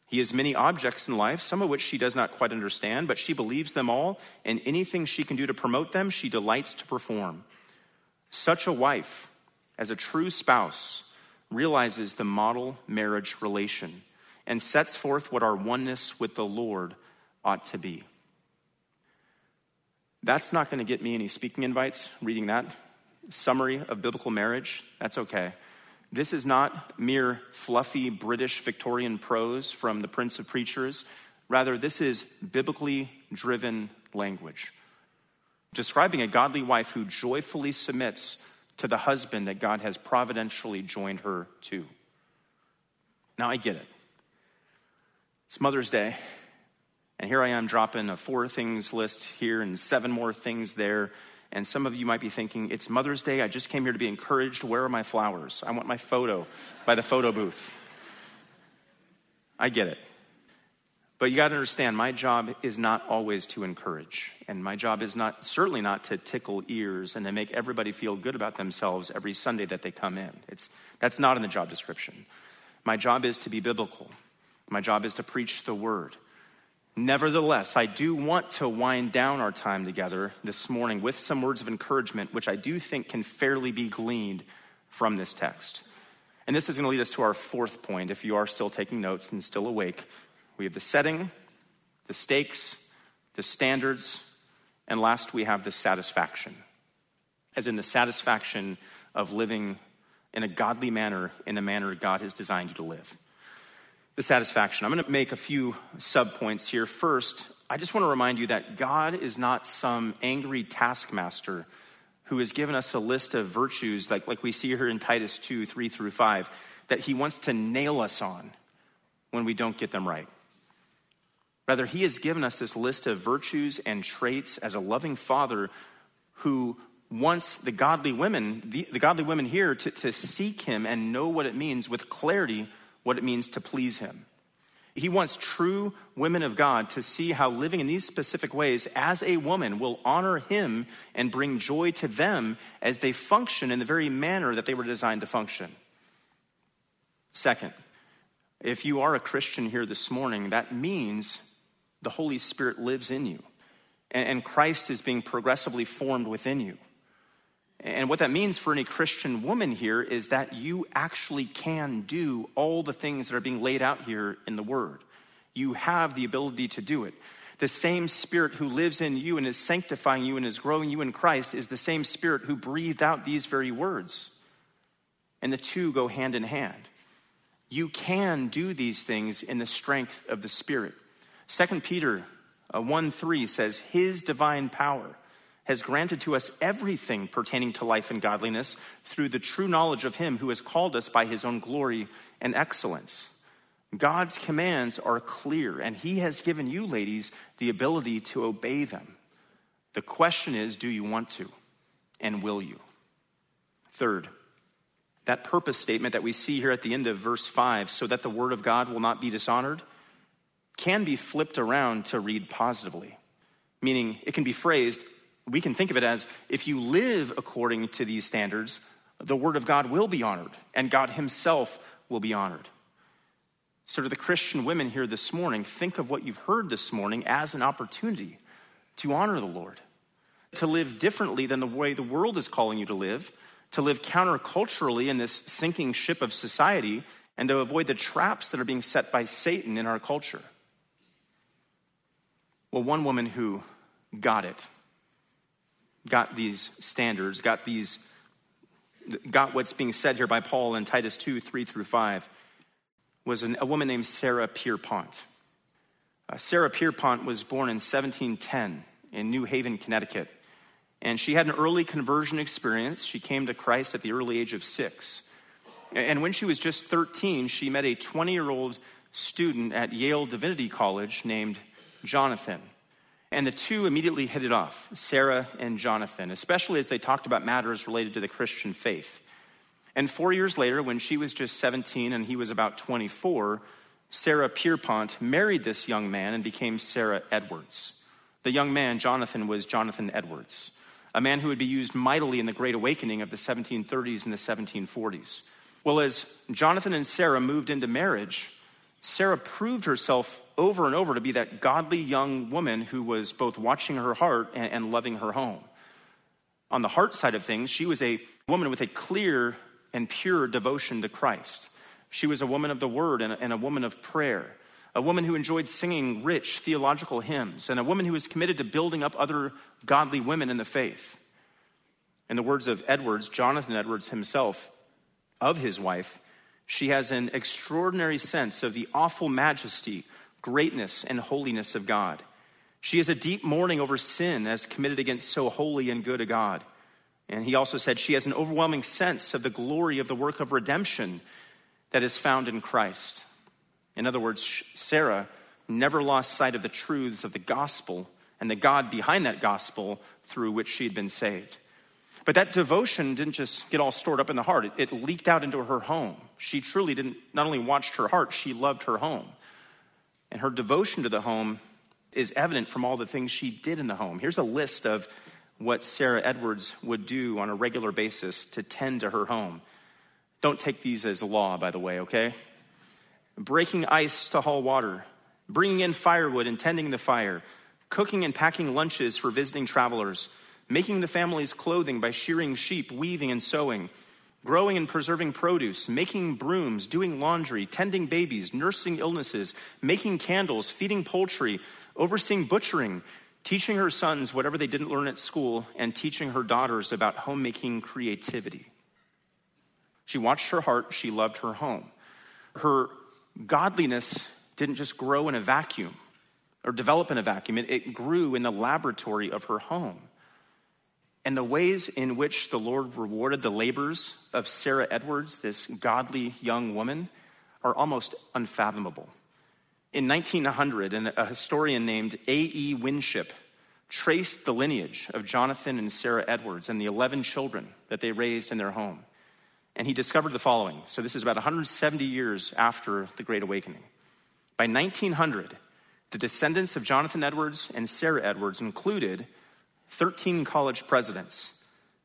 He has many objects in life, some of which she does not quite understand, but she believes them all, and anything she can do to promote them, she delights to perform. Such a wife as a true spouse, realizes the model marriage relation and sets forth what our oneness with the Lord ought to be. That's not going to get me any speaking invites, reading that summary of biblical marriage. That's okay. This is not mere fluffy British Victorian prose from the Prince of Preachers. Rather, this is biblically driven language, describing a godly wife who joyfully submits to the husband that God has providentially joined her to. Now I get it. It's Mother's Day, and here I am dropping a four things list here and seven more things there. And some of you might be thinking, it's Mother's Day. I just came here to be encouraged. Where are my flowers? I want my photo by the photo booth. I get it. But you got to understand, my job is not always to encourage. And my job is not, certainly not to tickle ears and to make everybody feel good about themselves every Sunday that they come in. It's, that's not in the job description. My job is to be biblical. My job is to preach the word. Nevertheless, I do want to wind down our time together this morning with some words of encouragement, which I do think can fairly be gleaned from this text. And this is going to lead us to our fourth point. If you are still taking notes and still awake, we have the setting, the stakes, the standards, and last we have the satisfaction, as in the satisfaction of living in a godly manner, in the manner God has designed you to live. The satisfaction. I'm going to make a few sub points here. First, I just want to remind you that God is not some angry taskmaster who has given us a list of virtues, like, like we see here in Titus 2 3 through 5, that he wants to nail us on when we don't get them right. Rather, he has given us this list of virtues and traits as a loving father who wants the godly women, the, the godly women here, to, to seek him and know what it means with clarity, what it means to please him. He wants true women of God to see how living in these specific ways as a woman will honor him and bring joy to them as they function in the very manner that they were designed to function. Second, if you are a Christian here this morning, that means the Holy Spirit lives in you and Christ is being progressively formed within you. And what that means for any Christian woman here is that you actually can do all the things that are being laid out here in the Word. You have the ability to do it. The same Spirit who lives in you and is sanctifying you and is growing you in Christ is the same Spirit who breathed out these very words. And the two go hand in hand. You can do these things in the strength of the Spirit. 2 Peter uh, 1 3 says, His divine power has granted to us everything pertaining to life and godliness through the true knowledge of Him who has called us by His own glory and excellence. God's commands are clear, and He has given you, ladies, the ability to obey them. The question is do you want to, and will you? Third, that purpose statement that we see here at the end of verse 5, so that the word of God will not be dishonored, can be flipped around to read positively. Meaning, it can be phrased, we can think of it as if you live according to these standards, the Word of God will be honored and God Himself will be honored. So, to the Christian women here this morning, think of what you've heard this morning as an opportunity to honor the Lord, to live differently than the way the world is calling you to live, to live counterculturally in this sinking ship of society, and to avoid the traps that are being set by Satan in our culture. Well, one woman who got it got these standards, got these, got what's being said here by Paul in Titus 2 3 through 5, was an, a woman named Sarah Pierpont. Uh, Sarah Pierpont was born in 1710 in New Haven, Connecticut. And she had an early conversion experience. She came to Christ at the early age of six. And when she was just 13, she met a 20 year old student at Yale Divinity College named Jonathan. And the two immediately hit it off, Sarah and Jonathan, especially as they talked about matters related to the Christian faith. And four years later, when she was just 17 and he was about 24, Sarah Pierpont married this young man and became Sarah Edwards. The young man, Jonathan, was Jonathan Edwards, a man who would be used mightily in the Great Awakening of the 1730s and the 1740s. Well, as Jonathan and Sarah moved into marriage, Sarah proved herself over and over to be that godly young woman who was both watching her heart and, and loving her home. On the heart side of things, she was a woman with a clear and pure devotion to Christ. She was a woman of the word and a, and a woman of prayer, a woman who enjoyed singing rich theological hymns, and a woman who was committed to building up other godly women in the faith. In the words of Edwards, Jonathan Edwards himself, of his wife, she has an extraordinary sense of the awful majesty, greatness, and holiness of God. She has a deep mourning over sin as committed against so holy and good a God. And he also said she has an overwhelming sense of the glory of the work of redemption that is found in Christ. In other words, Sarah never lost sight of the truths of the gospel and the God behind that gospel through which she had been saved. But that devotion didn't just get all stored up in the heart, it, it, leaked out into her home. She truly didn't not only watched her heart, she loved her home. And her devotion to the home is evident from all the things she did in the home. Here's a list of what Sarah Edwards would do on a regular basis to tend to her home. Don't take these as law, by the way, okay? Breaking ice to haul water, bringing in firewood and tending the fire, cooking and packing lunches for visiting travelers, making the family's clothing by shearing sheep, weaving and sewing, growing and preserving produce, making brooms, doing laundry, tending babies, nursing illnesses, making candles, feeding poultry, overseeing butchering, teaching her sons whatever they didn't learn at school, and teaching her daughters about homemaking creativity. She watched her heart, she loved her home. Her godliness didn't just grow in a vacuum or develop in a vacuum, it, grew in the laboratory of her home. And the ways in which the Lord rewarded the labors of Sarah Edwards, this godly young woman, are almost unfathomable. In 1900, a historian named A.E. Winship traced the lineage of Jonathan and Sarah Edwards and the 11 children that they raised in their home. And he discovered the following. So, this is about 170 years after the Great Awakening. By 1900, the descendants of Jonathan Edwards and Sarah Edwards included 13 college presidents,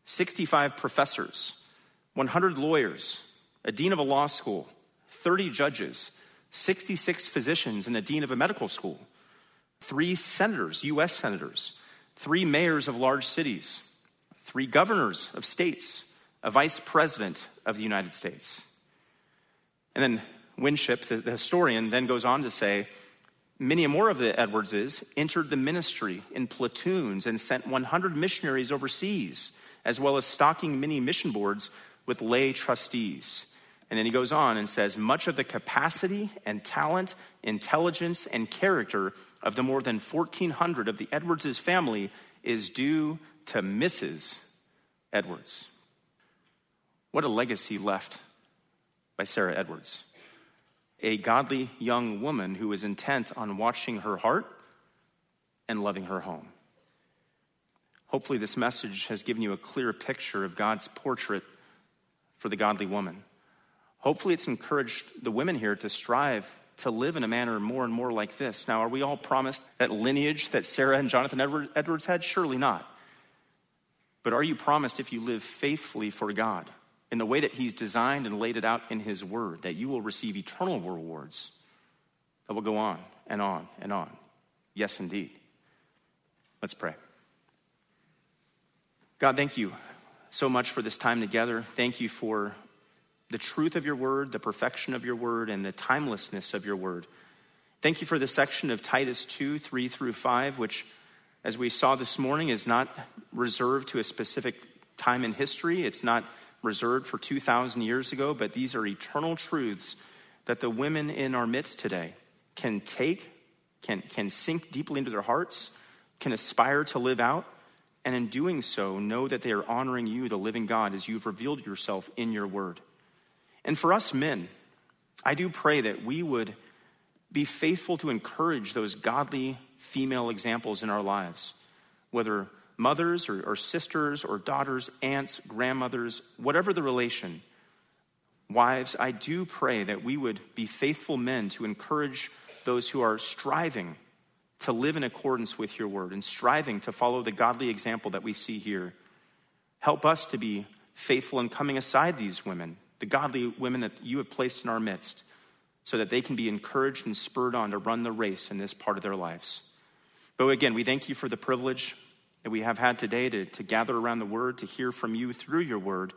65 professors, 100 lawyers, a dean of a law school, 30 judges, 66 physicians, and a dean of a medical school, three senators, US senators, three mayors of large cities, three governors of states, a vice president of the United States. And then Winship, the, historian, then goes on to say many more of the Edwardses entered the ministry in platoons and sent 100 missionaries overseas, as well as stocking many mission boards with lay trustees. And then he goes on and says, much of the capacity and talent, intelligence, and character of the more than 1,400 of the Edwards' family is due to Mrs. Edwards. What a legacy left by Sarah Edwards. A godly young woman who is intent on watching her heart and loving her home. Hopefully, this message has given you a clear picture of God's portrait for the godly woman. Hopefully, it's encouraged the women here to strive to live in a manner more and more like this. Now, are we all promised that lineage that Sarah and Jonathan Edwards had? Surely not. But are you promised if you live faithfully for God? In the way that He's designed and laid it out in His Word, that you will receive eternal rewards that will go on and on and on. Yes, indeed. Let's pray. God, thank you so much for this time together. Thank you for the truth of your word, the perfection of your word, and the timelessness of your word. Thank you for the section of Titus 2 3 through 5, which, as we saw this morning, is not reserved to a specific time in history. It's not reserved for 2,000 years ago, but these are eternal truths that the women in our midst today can take, can, can sink deeply into their hearts, can aspire to live out, and in doing so, know that they are honoring you, the living God, as you've revealed yourself in your word. And for us men, I do pray that we would be faithful to encourage those godly female examples in our lives, whether mothers or, or sisters or daughters, aunts, grandmothers, whatever the relation, wives, I do pray that we would be faithful men to encourage those who are striving to live in accordance with your word and striving to follow the godly example that we see here. Help us to be faithful in coming aside these women, the godly women that you have placed in our midst, so that they can be encouraged and spurred on to run the race in this part of their lives. But again, we thank you for the privilege that we have had today to, to gather around the word, to hear from you through your word,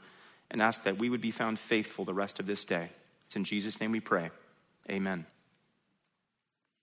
and ask that we would be found faithful the rest of this day. It's in Jesus' name we pray. Amen.